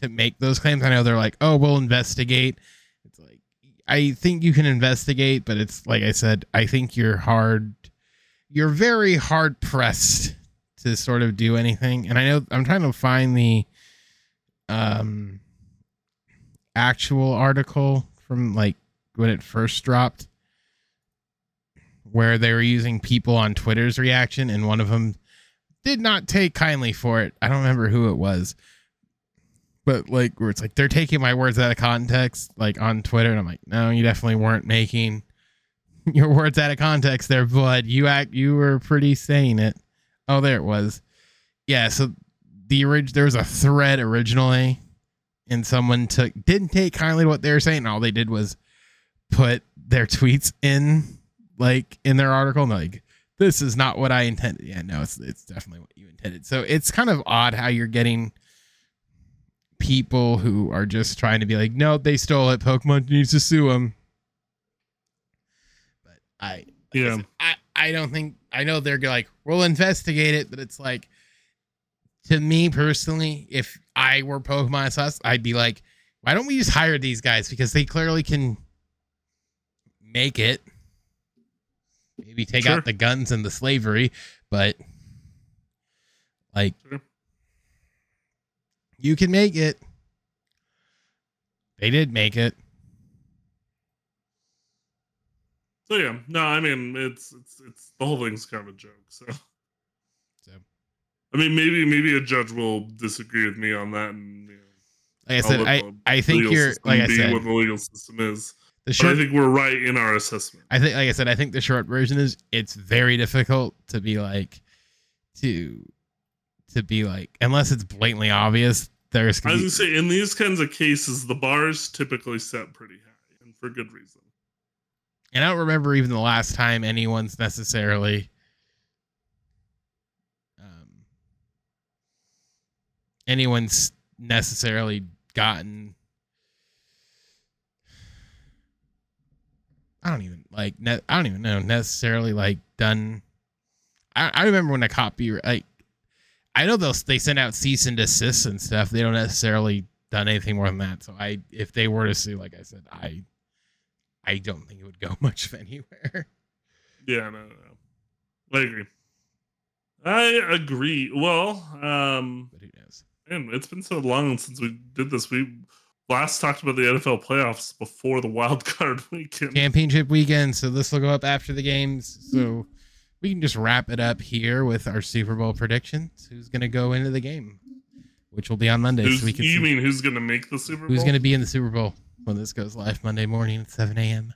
to make those claims. I know they're like, "Oh, we'll investigate." It's like I think you can investigate, but it's like I said, I think you're hard you're very hard pressed to sort of do anything. And I know I'm trying to find the um actual article from like when it first dropped where they were using people on Twitter's reaction and one of them did not take kindly for it. I don't remember who it was. But like where it's like they're taking my words out of context like on Twitter and I'm like, "No, you definitely weren't making your words out of context there, bud. You act you were pretty saying it. Oh, there it was. Yeah, so the orig- there was a thread originally and someone took didn't take kindly to what they were saying. All they did was put their tweets in like in their article and like this is not what I intended. Yeah, no, it's it's definitely what you intended. So it's kind of odd how you're getting people who are just trying to be like, no, they stole it. Pokemon needs to sue them. But I, like I Yeah. said, I, I don't think I know they're like we'll investigate it, but it's like to me personally, if I were Pokemon Sus, I'd be like, why don't we just hire these guys because they clearly can make it. Maybe take Sure. out the guns and the slavery, but like Sure. you can make it. They did make it. So yeah, no, I mean it's it's it's the whole thing's kind of a joke. So So I mean maybe maybe a judge will disagree with me on that, and you know, like I said, I I think you're like I said what the legal system is. The But. I think we're right in our assessment. I think like I said, I think the short version is it's very difficult to be like to to be like unless it's blatantly obvious. There's I was gonna say in these kinds of cases, the bar is typically set pretty high, and for good reason. and I don't remember even the last time anyone's necessarily um anyone's necessarily gotten I don't even like ne- I don't even know necessarily like done I, I remember when a copy like I know they'll they send out cease and desist and stuff. They don't necessarily done anything more than that. So I if they were to sue, like I said, I I don't think it would go much of anywhere. Yeah, no, no, no. I agree. I agree. Well, um, But who knows? man, it's been so long since we did this. We last talked about the NFL playoffs before the wild card weekend. Championship weekend, so this will go up after the games. So we can just wrap it up here with our Super Bowl predictions. Who's gonna go into the game? which will be on Monday. Who's, so we can you see mean who's going to make the Super Bowl? who's going to be in the Super Bowl when this goes live Monday morning at 7 a.m.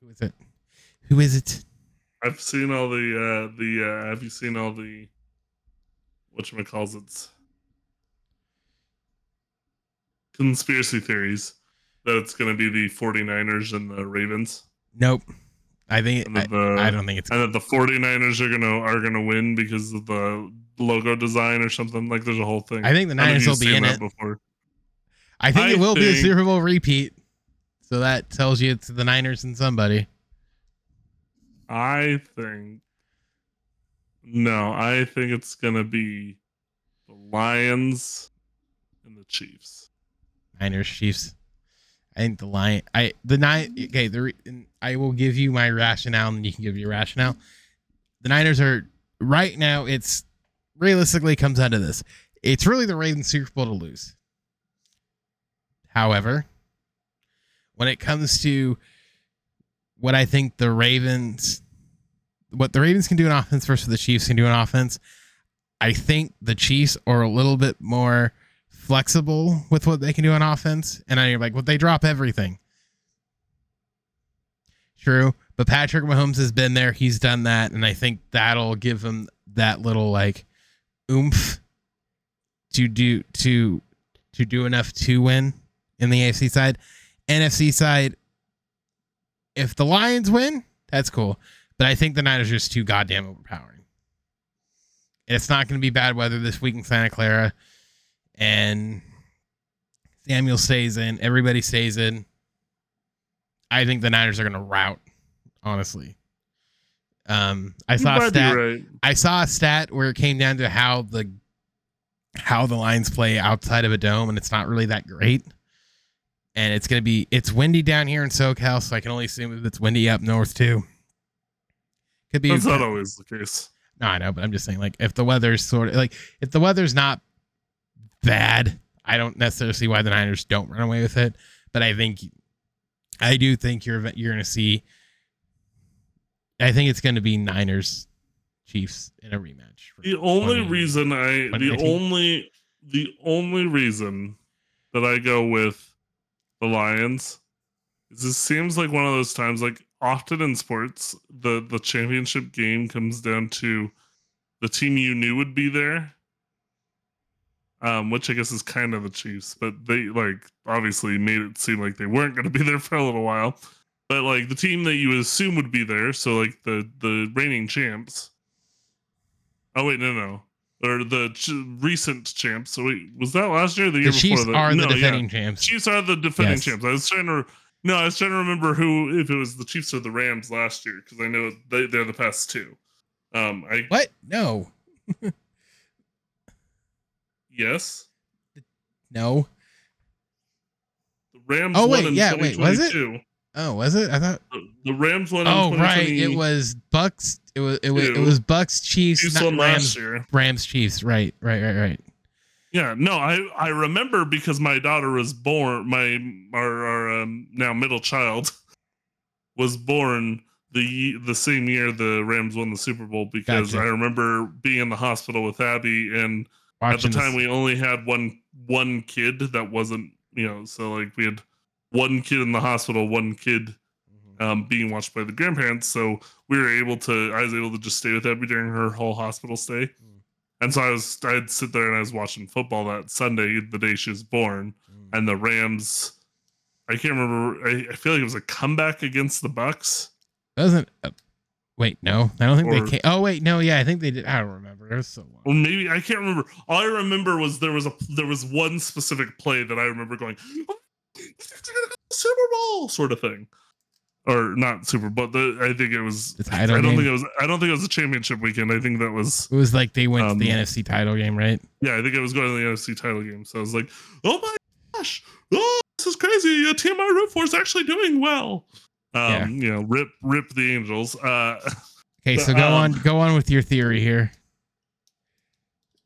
Who is it? Who is it? I've seen all the uh the uh have you seen all the what calls it conspiracy theories that it's going to be the 49ers and the Ravens Nope. I think and I, the I don't think it's and that the 49ers are going to are going to win because of the logo design or something like there's a whole thing. I think the Niners will be in it. before. I think I it will be a think- Super Bowl repeat. So that tells you it's the Niners and somebody. I think no, I think it's going to be the Lions and the Chiefs. Niners, Chiefs. I think the line. I the nine. Okay, the I will give you my rationale, and you can give your rationale. The Niners are right now. It's realistically comes out of this. It's really the Ravens Super Bowl to lose. However, when it comes to what I think the Ravens, what the Ravens can do in offense versus the Chiefs can do in offense, I think the Chiefs are a little bit more flexible with what they can do on offense. And I'm like, well, they drop everything. True. But Patrick Mahomes has been there. He's done that. And I think that'll give him that little like oomph to do to to do enough to win in the AFC side. NFC side, if the Lions win, that's cool. But I think the Niners are just too goddamn overpowering. And it's not going to be bad weather this week in Santa Clara and Samuel stays in. Everybody stays in. I think the Niners are going to rout. Honestly, um, I You saw a stat. right. I saw a stat where it came down to how the how the Lions play outside of a dome, and it's not really that great. And it's going to be it's windy down here in SoCal, so I can only assume it's windy up north too. Could be That's not always the case. no, I know, but I'm just saying, like, if the weather's sort of like, if the weather's not bad, I don't necessarily see why the Niners don't run away with it. But I think, I do think you're you're going to see. I think it's going to be Niners, Chiefs in a rematch. The only reason I the only the only reason that I go with the Lions is it seems like one of those times like often in sports the the championship game comes down to the team you knew would be there. Um, which I guess is kind of the Chiefs, but they like obviously made it seem like they weren't going to be there for a little while. But like the team that you would assume would be there, so like the the reigning champs, Oh wait, no, no, or the ch- recent champs. So wait, was that last year? Or the year Chiefs before? are the no, yeah. defending champs. Chiefs are the defending Yes. champs. I was trying to. No, I was trying to remember who if it was the Chiefs or the Rams last year because I know they, they're the past two. Um, I What? No, yes, no. the Rams. Oh, wait, yeah, wait, was it? Oh, was it? I thought. The- The Rams won. in Oh, right. It was Bucks. It was it was it was Bucks Chiefs, Chiefs not Rams. last year. Rams Chiefs. Right. Right. Right. Right. Yeah, no, I I remember because my daughter was born. My our, our um, now middle child was born the the same year the Rams won the Super Bowl because Gotcha. I remember being in the hospital with Abby and at the time this- we only had one one kid that wasn't you know so like we had one kid in the hospital, one kid Mhm. um, being watched by the grandparents. So we were able to, I was able to just stay with Abby during her whole hospital stay. Mm. And so I was, I'd sit there and I was watching football that Sunday, the day she was born, Mhm. and the Rams. I can't remember. I, I feel like it was a comeback against the Bucks. Doesn't wait? No, I don't think Or- they came. Oh wait, no, yeah, I think they did. I don't remember. It was so long. Or maybe I can't remember. All I remember was there was a there was one specific play that I remember going, "Oh, Super Bowl sort of thing, or not Super but The, I think it was. The I don't game? think it was. I don't think it was a championship weekend. I think that was. It was like they went to the Um, NFC title game, right? Yeah, I think it was going to the NFC title game. So I was like, oh my gosh, oh this is crazy. A team I root for is actually doing well. Um, you know, rip rip the Angels. Uh, Okay, so go um, on, go on with your theory here.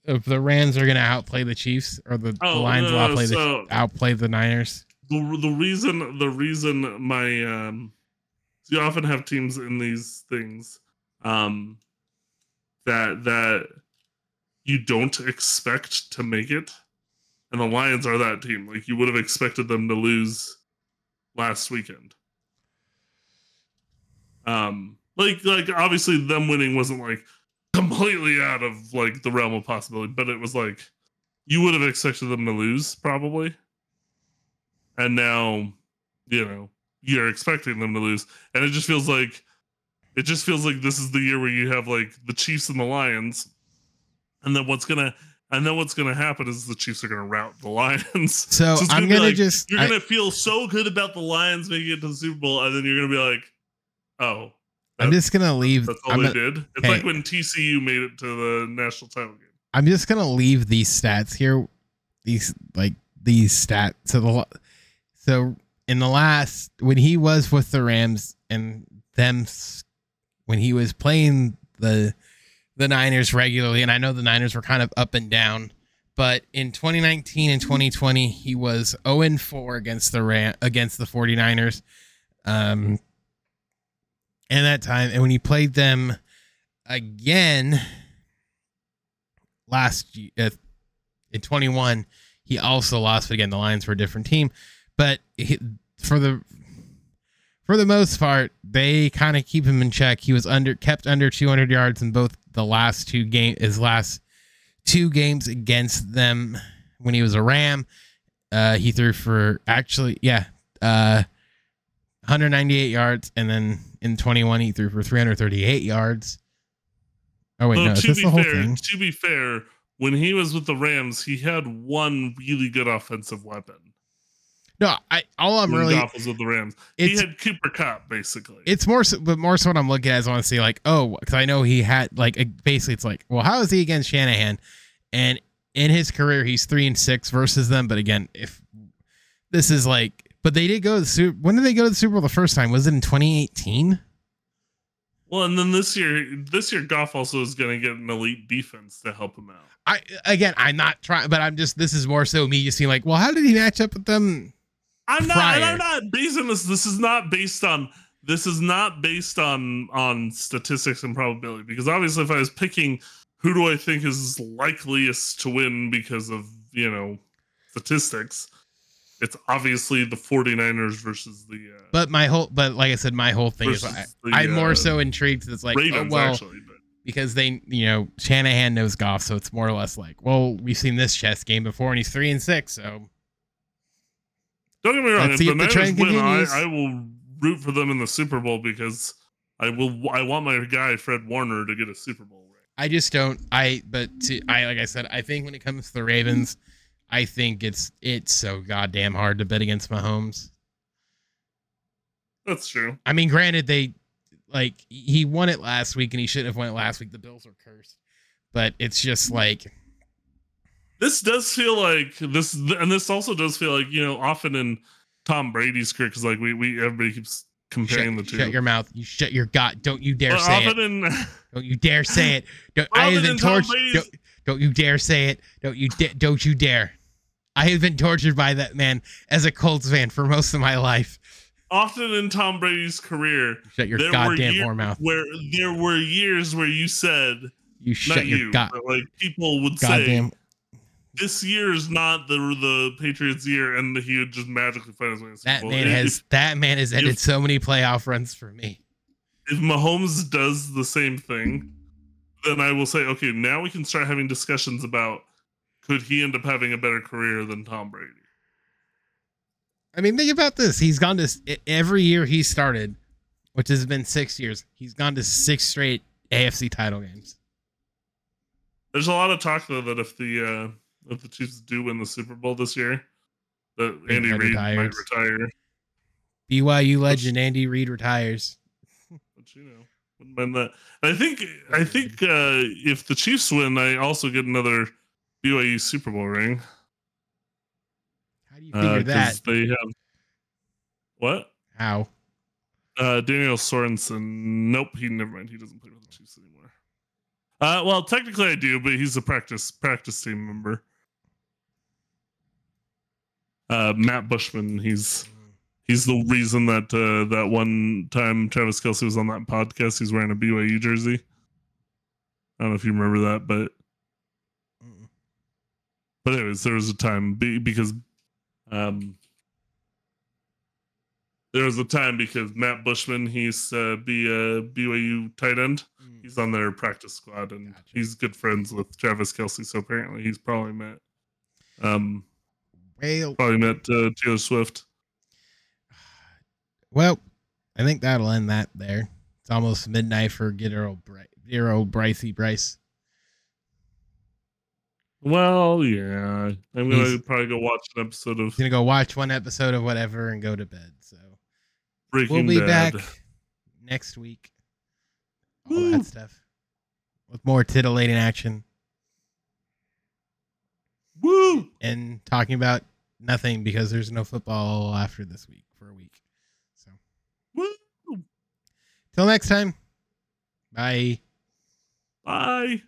If the Rams are gonna outplay the Chiefs, or the, the Oh, Lions will no, outplay the outplay the Niners. the the reason the reason my um you often have teams in these things um that that you don't expect to make it. And the Lions are that team. Like you would have expected them to lose last weekend. Um like like obviously them winning wasn't like completely out of like the realm of possibility, but it was like you would have expected them to lose probably. And now, you know, you're expecting them to lose. And it just feels like it just feels like this is the year where you have like the Chiefs and the Lions. And then what's gonna and then what's gonna happen is the Chiefs are gonna rout the Lions. So, it's I'm be gonna like, just you're I- gonna feel so good about the Lions making it to the Super Bowl, and then you're gonna be like, oh, I'm just gonna leave. that's all I'm, they gonna- did. It's okay. like when TCU made it to the national title game. I'm just gonna leave these stats here. These like these stats. So the so in the last when he was with the Rams and them when he was playing the the Niners regularly, and I know the Niners were kind of up and down, but in 2019 and 2020 he was 0 and 4 against the Ram against the 49ers. Um, and that time, and when he played them again last year uh, in 21 he also lost but again. The lions were a different team but he, for the for the most part they kind of keep him in check. He was under kept under 200 yards in both the last two game his last two games against them when he was a ram. Uh he threw for actually yeah uh 198 yards and then in 21 he threw for 338 yards oh wait Though, no to this be the whole fair, thing to be fair, when he was with the Rams, he had one really good offensive weapon. No, I all I'm when really Goff was with the Rams. He had Cooper Kupp basically. it's more so, but more so what I'm looking at is I want to see like oh because I know he had like basically it's like well how is he against Shanahan, and in his career he's three and six versus them. But again, if this is like but they did go to the Super. When did they go to the Super Bowl the first time? Was it in 2018? well, and then this year, this year Goff also is going to get an elite defense to help him out. I again I'm not trying, but I'm just this is more so me just seeing like well how did he match up with them? I'm not. And. I'm not basing this. This is not based on. This is not based on on statistics and probability because obviously, if I was picking who do I think is likeliest to win because of you know statistics, it's obviously the 49ers versus the uh, But my whole but like I said my whole thing is I, the, I'm more uh, so intrigued It's like oh, well actually. Because they, you know, Shanahan knows Goff, so it's more or less like, well, we've seen this chess game before, and he's three and six, so don't get me wrong. Let's If the Niners win, I. I will root for them in the Super Bowl because I will. I want my guy Fred Warner to get a Super Bowl ring. I just don't. I but to, I like I said, I think when it comes to the Ravens, I think it's it's so goddamn hard to bet against Mahomes. That's true. I mean, granted, they like he won it last week, and he shouldn't have won it last week. The Bills were cursed, but it's just like this does feel like this and this also does feel like you know often in tom brady's career because like we, we everybody keeps comparing shut, the two shut your mouth. You shut your god. Don't you dare but say it. in Don't you dare say it. Don't, I have been. Brady's- Don't, don't you dare say it. Don't you da- don't you dare. I have been tortured by that man as a Colts fan for most of my life. often in tom brady's career Shut your goddamn whore mouth. where there were years where you said You shut your you god like people would say this year is not the the patriots year and he would just magically find his way to That man If- has that man has ended if- so many playoff runs for me. if Mahomes does the same thing, then I will say, okay, now we can start having discussions about could he end up having a better career than Tom Brady? I mean, think about this. He's gone to every year he started, which has been six years. He's gone to six straight AFC title games. There's a lot of talk though that if the uh if the Chiefs do win the Super Bowl this year, that Andy Reid might retire. BYU legend Andy Reid retires. But you know, wouldn't mind that. I think I think uh if the Chiefs win, I also get another BYU Super Bowl ring. How do you Uh, figure that? 'cause they have what? How? Uh, Daniel Sorensen. Nope, he never mind. He doesn't play with the Chiefs anymore. Uh, well, technically I do, but he's a practice practice team member. Uh, Matt Bushman. He's he's the reason that uh, that one time Travis Kelce was on that podcast. He's wearing a BYU jersey. I don't know if you remember that, but But anyways, there was a time be, because um there was a time because Matt Bushman, he's uh, be a BYU tight end. Mm. He's on their practice squad, and Gotcha. he's good friends with Travis Kelce. So apparently, he's probably met um Well, probably met uh, Taylor Swift. well, I think that'll end that there. It's almost midnight for Bry- old Brycey Bryce. Well, yeah, I'm gonna He's- probably go watch an episode of gonna go watch one episode of whatever and go to bed. So we'll be back next week. All Woo. that stuff with more titillating action Woo! and talking about nothing because there's no football after this week for a week. So Woo! till next time, bye. Bye.